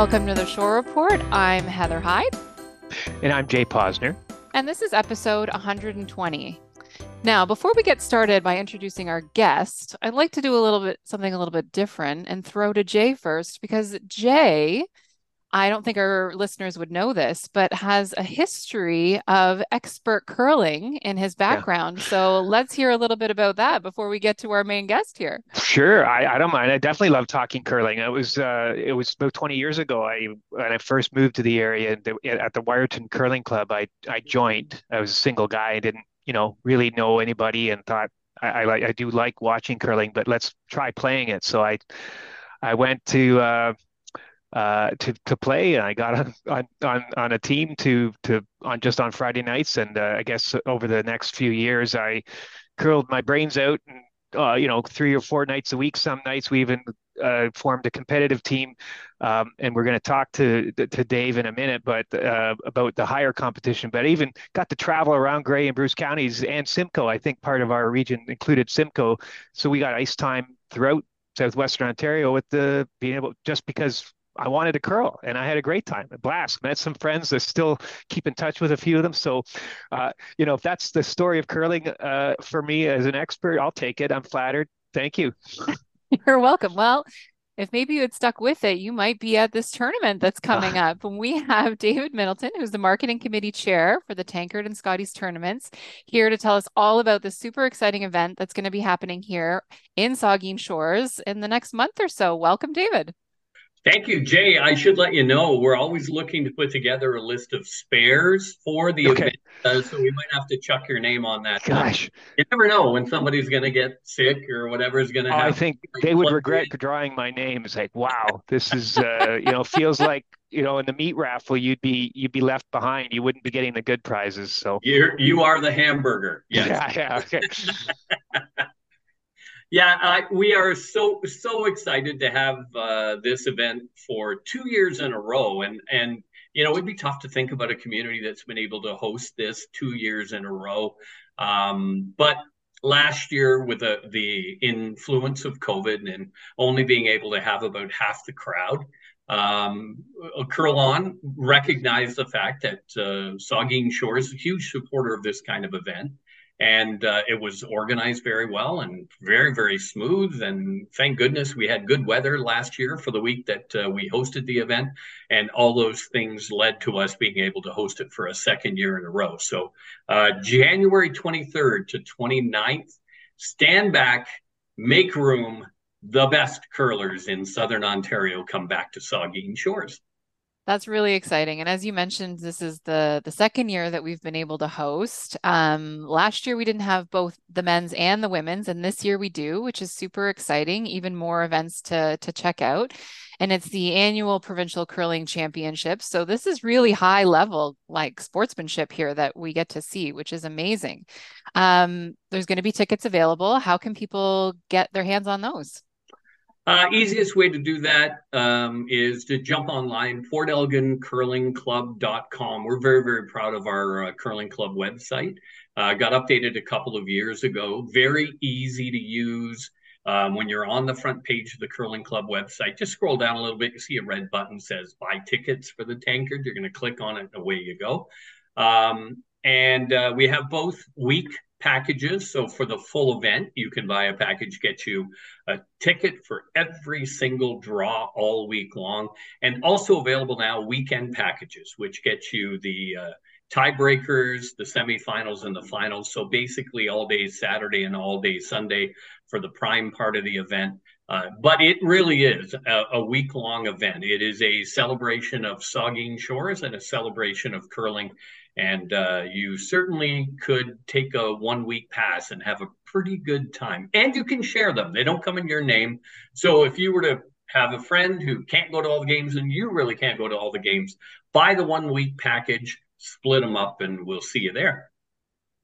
Welcome to the Shore Report. I'm Heather Hyde. And I'm Jay Posner. And this is episode 120. Now, before we get started by introducing our guest, I'd like to do a little bit something a little bit different and throw to Jay first because Jay I don't think our listeners would know this, but has a history of expert curling in his background. Yeah. So let's hear a little bit about that before we get to our main guest here. Sure, I, I don't mind. I definitely love talking curling. It was uh, it was about 20 years ago. I when I first moved to the area at the Wiarton Curling Club, I I joined. I was a single guy. I didn't you know really know anybody, and thought I, I I do like watching curling, but let's try playing it. So I I went to uh, uh, to to play. And I got on, on on a team to to on just on Friday nights, and uh, I guess over the next few years, I curled my brains out. And, uh, you know, three or four nights a week. Some nights we even uh, formed a competitive team, um, and we're going to talk to to Dave in a minute, but uh, about the higher competition. But I even got to travel around Grey and Bruce counties and Simcoe. I think part of our region included Simcoe, so we got ice time throughout southwestern Ontario with the being able just because I wanted to curl and I had a great time, a blast. Met some friends that still keep in touch with a few of them. So, uh, you know, if that's the story of curling uh, for me as an expert, I'll take it. I'm flattered. Thank you. You're welcome. Well, if maybe you had stuck with it, you might be at this tournament that's coming uh, up. And we have David Middleton, who's the marketing committee chair for the Tankard and Scotties tournaments, here to tell us all about this super exciting event that's going to be happening here in Saugeen Shores in the next month or so. Welcome, David. Thank you, Jay. I should let you know we're always looking to put together a list of spares for the okay. event, uh, so we might have to chuck your name on that. Gosh, you never know when somebody's going to get sick or whatever is going to oh, happen. I think they would regret drawing my name. It's like, wow, this is uh, you know feels like you know in the meat raffle you'd be you'd be left behind. You wouldn't be getting the good prizes. So you're you are the hamburger. Yes. Yeah. Yeah. Okay. Yeah, I, we are so so excited to have uh, this event for two years in a row, and and you know it'd be tough to think about a community that's been able to host this two years in a row. Um, but last year, with the the influence of COVID and only being able to have about half the crowd, um, Curl On recognized the fact that uh, Saugeen Shore is a huge supporter of this kind of event and uh, it was organized very well and very very smooth. And thank goodness we had good weather last year for the week that uh, we hosted the event. And all those things led to us being able to host it for a second year in a row. So uh, january 23rd to 29th stand back make room the best curlers in southern ontario come back to saugeen shores that's really exciting. And as you mentioned, this is the the second year that we've been able to host. Um, last year we didn't have both the men's and the women's, and this year we do, which is super exciting. Even more events to to check out. And it's the annual provincial curling championships. So this is really high level like sportsmanship here that we get to see, which is amazing. Um, there's going to be tickets available. How can people get their hands on those? Uh, easiest way to do that um, is to jump online, portelgincurlingclub.com. We're very, very proud of our uh, curling club website. Uh, got updated a couple of years ago. Very easy to use. Um, when you're on the front page of the curling club website, just scroll down a little bit. You see a red button says buy tickets for the tankard. You're going to click on it, and away you go. Um, and uh, we have both week packages. So for the full event, you can buy a package, get you a ticket for every single draw all week long, and also available now weekend packages, which get you the uh, tiebreakers, the semifinals, and the finals. So basically, all day Saturday and all day Sunday for the prime part of the event. Uh, but it really is a, a week long event. It is a celebration of Saugeen Shores and a celebration of curling and uh, you certainly could take a one week pass and have a pretty good time. And you can share them, they don't come in your name. So if you were to have a friend who can't go to all the games and you really can't go to all the games, buy the one week package, split them up, and we'll see you there.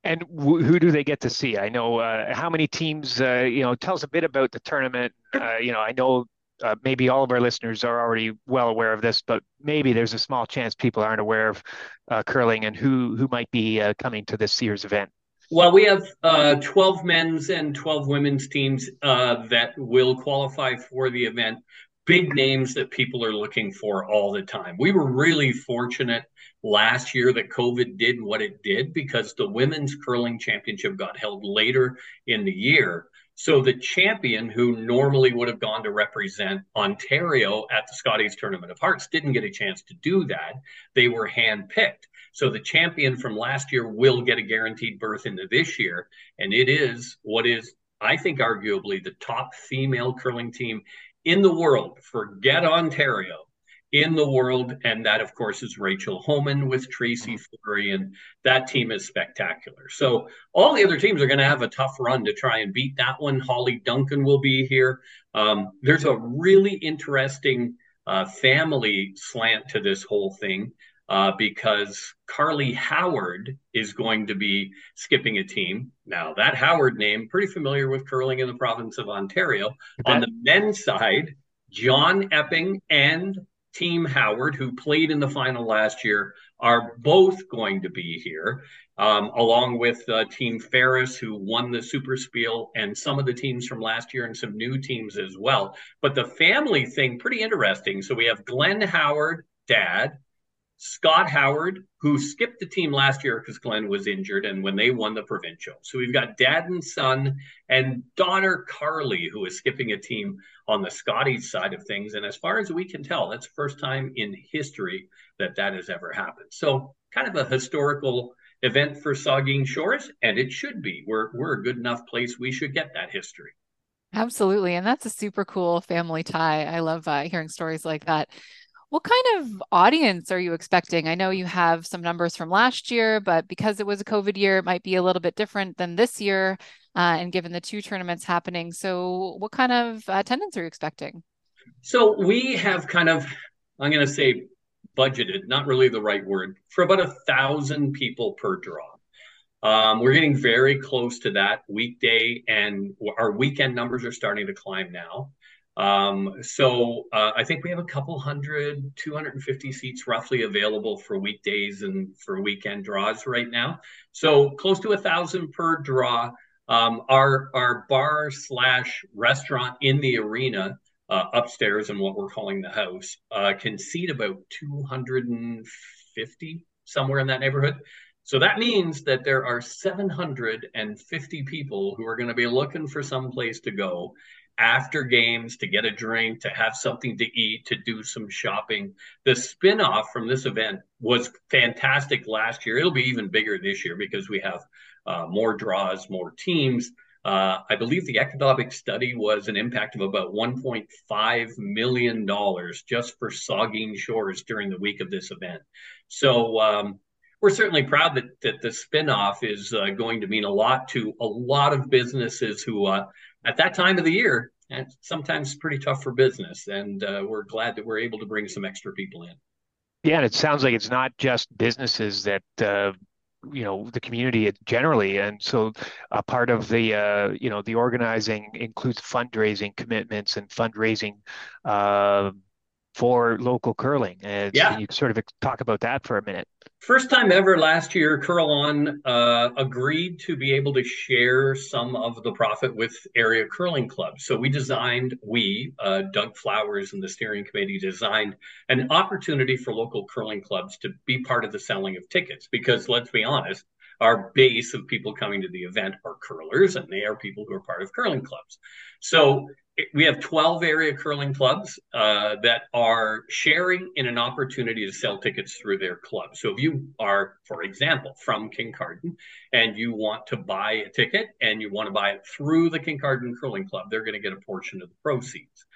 And who do they get to see? I know uh, how many teams. Uh, you know, tell us a bit about the tournament. Uh, you know, I know uh, maybe all of our listeners are already well aware of this, but maybe there's a small chance people aren't aware of uh, curling and who who might be uh, coming to this year's event. Well, we have uh, 12 men's and 12 women's teams uh, that will qualify for the event. big names that people are looking for all the time. We were really fortunate last year that COVID did what it did because the women's curling championship got held later in the year. So the champion who normally would have gone to represent Ontario at the Scotties Tournament of Hearts didn't get a chance to do that. They were handpicked. So the champion from last year will get a guaranteed berth into this year. And it is what is, I think, arguably the top female curling team in the world. Forget Ontario in the world. And that, of course, is Rachel Homan with Tracy. Fleury. And that team is spectacular. So all the other teams are going to have a tough run to try and beat that one. Hollie Duncan will be here. Um, there's a really interesting uh, family slant to this whole thing. Uh, because Carly Howard is going to be skipping a team. Now, that Howard name, pretty familiar with curling in the province of Ontario. Okay. On the men's side, John Epping and Team Howard, who played in the final last year, are both going to be here, um, along with uh, Team Ferris, who won the Super Spiel, and some of the teams from last year and some new teams as well. But the family thing, pretty interesting. So we have Glenn Howard, dad, Scott Howard, who skipped the team last year because Glenn was injured and when they won the provincial. So we've got dad and son and daughter Carly, who is skipping a team on the Scotties side of things. And as far as we can tell, that's the first time in history that that has ever happened. So kind of a historical event for Saugeen Shores, and it should be. We're, we're a good enough place. We should get that history. Absolutely. And that's a super cool family tie. I love uh, hearing stories like that. What kind of audience are you expecting? I know you have some numbers from last year, but because it was a COVID year, it might be a little bit different than this year, uh, and given the two tournaments happening. So, what kind of attendance are you expecting? So, we have kind of, I'm going to say budgeted, not really the right word, for about a thousand people per draw. Um, we're getting very close to that weekday, and our weekend numbers are starting to climb now. Um, so uh, I think we have a couple hundred, 250 seats roughly available for weekdays and for weekend draws right now. So close to a thousand per draw. Um, our our bar slash restaurant in the arena uh, upstairs in what we're calling the house uh, can seat about 250 somewhere in that neighborhood. So that means that there are 750 people who are going to be looking for some place to go after games to get a drink, to have something to eat, to do some shopping. The spinoff from this event was fantastic last year. It'll be even bigger this year because we have uh, more draws, more teams. Uh, I believe the economic study was an impact of about $1.5 million just for Saugeen Shores during the week of this event. So um, we're certainly proud that, that the spinoff is uh, going to mean a lot to a lot of businesses who uh, at that time of the year, it's sometimes pretty tough for business. And uh, we're glad that we're able to bring some extra people in. Yeah, and it sounds like it's not just businesses that uh, you know the community generally, and so a part of the uh, you know the organizing includes fundraising commitments and fundraising uh, for local curling. And yeah. Can you sort of talk about that for a minute? First time ever last year, Curl On uh, agreed to be able to share some of the profit with area curling clubs. So we designed, we, uh, Doug Flowers and the steering committee designed an opportunity for local curling clubs to be part of the selling of tickets. Because let's be honest, our base of people coming to the event are curlers and they are people who are part of curling clubs. So we have 12 area curling clubs uh, that are sharing in an opportunity to sell tickets through their club. So if you are, for example, from Kincardine and you want to buy a ticket and you want to buy it through the Kincardine Curling Club, they're going to get a portion of the proceeds.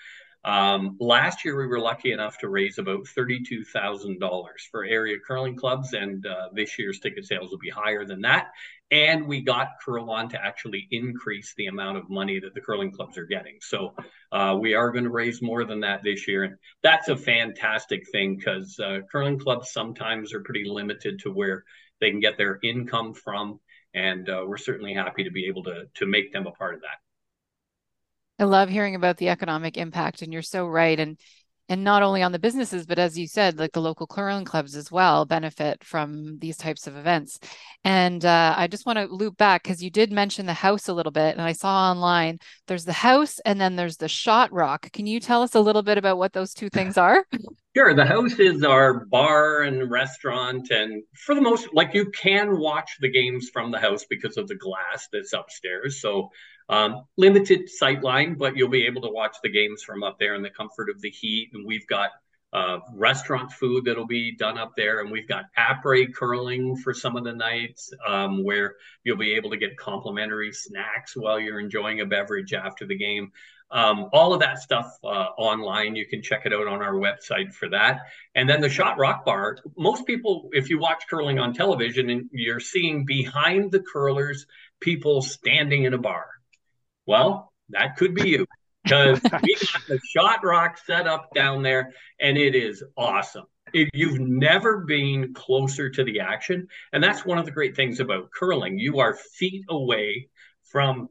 Um, last year, we were lucky enough to raise about $32,000 for area curling clubs, and uh, this year's ticket sales will be higher than that. And we got Curl On to actually increase the amount of money that the curling clubs are getting. So uh, we are going to raise more than that this year. And that's a fantastic thing because uh, curling clubs sometimes are pretty limited to where they can get their income from. And uh, we're certainly happy to be able to, to make them a part of that. I love hearing about the economic impact, and you're so right. And and not only on the businesses, but as you said, like the local curling clubs as well benefit from these types of events. And uh, I just want to loop back because you did mention the house a little bit, and I saw online there's the house and then there's the Shot Rock. Can you tell us a little bit about what those two things are? Sure. The house is our bar and restaurant, and for the most, like you can watch the games from the house because of the glass that's upstairs. So um, limited sight line, but you'll be able to watch the games from up there in the comfort of the heat. And we've got uh, restaurant food that'll be done up there, and we've got après curling for some of the nights um, where you'll be able to get complimentary snacks while you're enjoying a beverage after the game. Um, all of that stuff uh, online. You can check it out on our website for that. And then the Shot Rock Bar. Most people, if you watch curling on television, and you're seeing behind the curlers people standing in a bar. Well, that could be you because we got the shot rock set up down there and it is awesome. If you've never been closer to the action, and that's one of the great things about curling, you are feet away from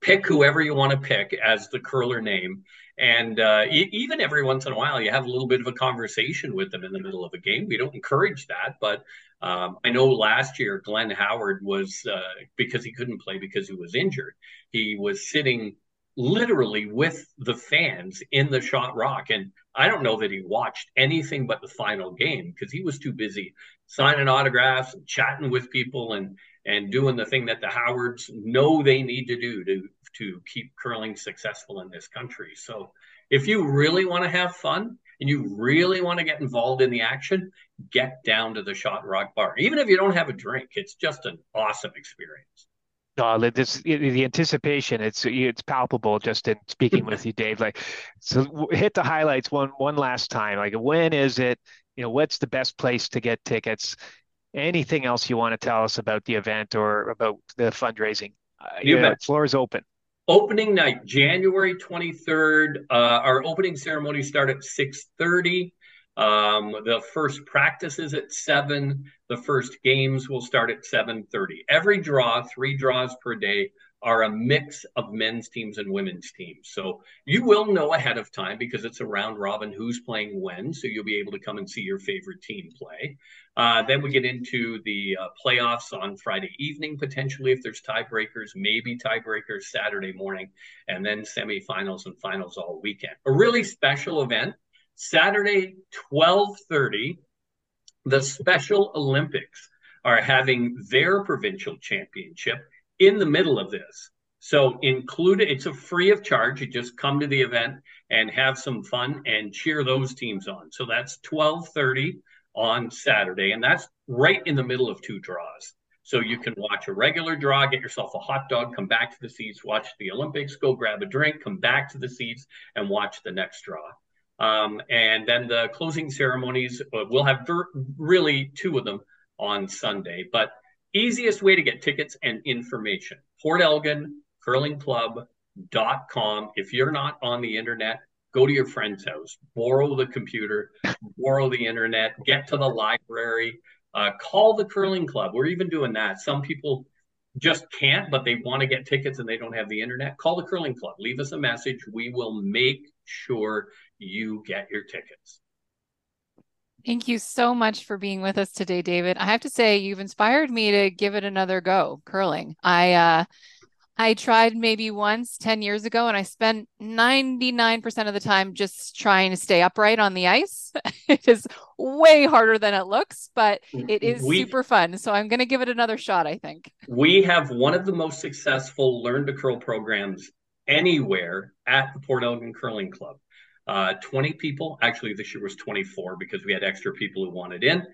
pick whoever you want to pick as the curler name. And uh, e- even every once in a while, you have a little bit of a conversation with them in the middle of a game. We don't encourage that, but um, I know last year Glenn Howard was uh, because he couldn't play because he was injured. He was sitting literally with the fans in the shot rock, and I don't know that he watched anything but the final game because he was too busy signing autographs and chatting with people and and doing the thing that the Howards know they need to do to to keep curling successful in this country. So if you really want to have fun and you really want to get involved in the action, get down to the Shot Rock Bar. Even if you don't have a drink, it's just an awesome experience. No, this the anticipation it's it's palpable just in speaking with you, Dave. Like, so hit the highlights one one last time. Like, when is it? You know, what's the best place to get tickets? Anything else you want to tell us about the event or about the fundraising? Uh, you know, floor is open opening night january 23rd uh, our opening ceremony start at 6.30 um, the first practice is at 7 the first games will start at 7.30 every draw three draws per day are a mix of men's teams and women's teams. So you will know ahead of time because it's a round robin who's playing when. So you'll be able to come and see your favorite team play. Uh, then we get into the uh, playoffs on Friday evening, potentially if there's tiebreakers, maybe tiebreakers Saturday morning, and then semifinals and finals all weekend. A really special event. Saturday, 1230, the Special Olympics are having their provincial championship in the middle of this. So included, it's a free of charge. You just come to the event and have some fun and cheer those teams on. So that's 1230 on Saturday. And that's right in the middle of two draws. So you can watch a regular draw, get yourself a hot dog, come back to the seats, watch the Olympics, go grab a drink, come back to the seats and watch the next draw. Um, and then the closing ceremonies, uh, we'll have ver- really two of them on Sunday. But Easiest way to get tickets and information Port Elgin Curling Club.com. If you're not on the internet, go to your friend's house, borrow the computer, borrow the internet, get to the library, uh, call the curling club. We're even doing that. Some people just can't, but they want to get tickets and they don't have the internet. Call the curling club, leave us a message. We will make sure you get your tickets. Thank you so much for being with us today, David. I have to say, you've inspired me to give it another go, curling. I uh, I tried maybe once 10 years ago and I spent 99% of the time just trying to stay upright on the ice. it is way harder than it looks, but it is we, super fun. So I'm going to give it another shot, I think. We have one of the most successful learn to curl programs anywhere at the Port Elgin Curling Club. Uh, 20 people, actually, this year was 24 because we had extra people who wanted in.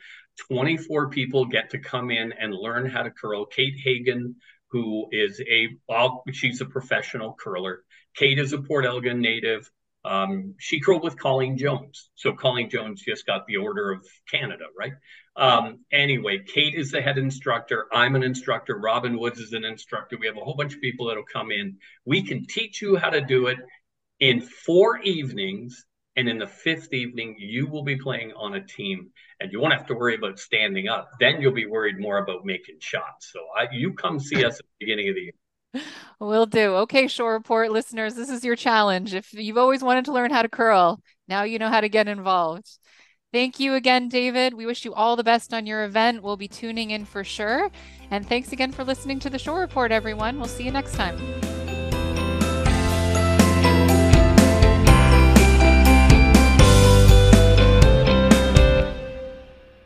24 people get to come in and learn how to curl. Kate Hagen, who is a, well, she's a professional curler. Kate is a Port Elgin native. Um, she curled with Colleen Jones. So Colleen Jones just got the Order of Canada, right? Um, anyway, Kate is the head instructor. I'm an instructor. Robin Woods is an instructor. We have a whole bunch of people that'll come in. We can teach you how to do it in four evenings. And in the fifth evening, you will be playing on a team and you won't have to worry about standing up. Then you'll be worried more about making shots. So I, you come see us at the beginning of the year. Will do. Okay, Shore Report listeners, this is your challenge. If you've always wanted to learn how to curl, now you know how to get involved. Thank you again, David. We wish you all the best on your event. We'll be tuning in for sure. And thanks again for listening to the Shore Report, everyone. We'll see you next time.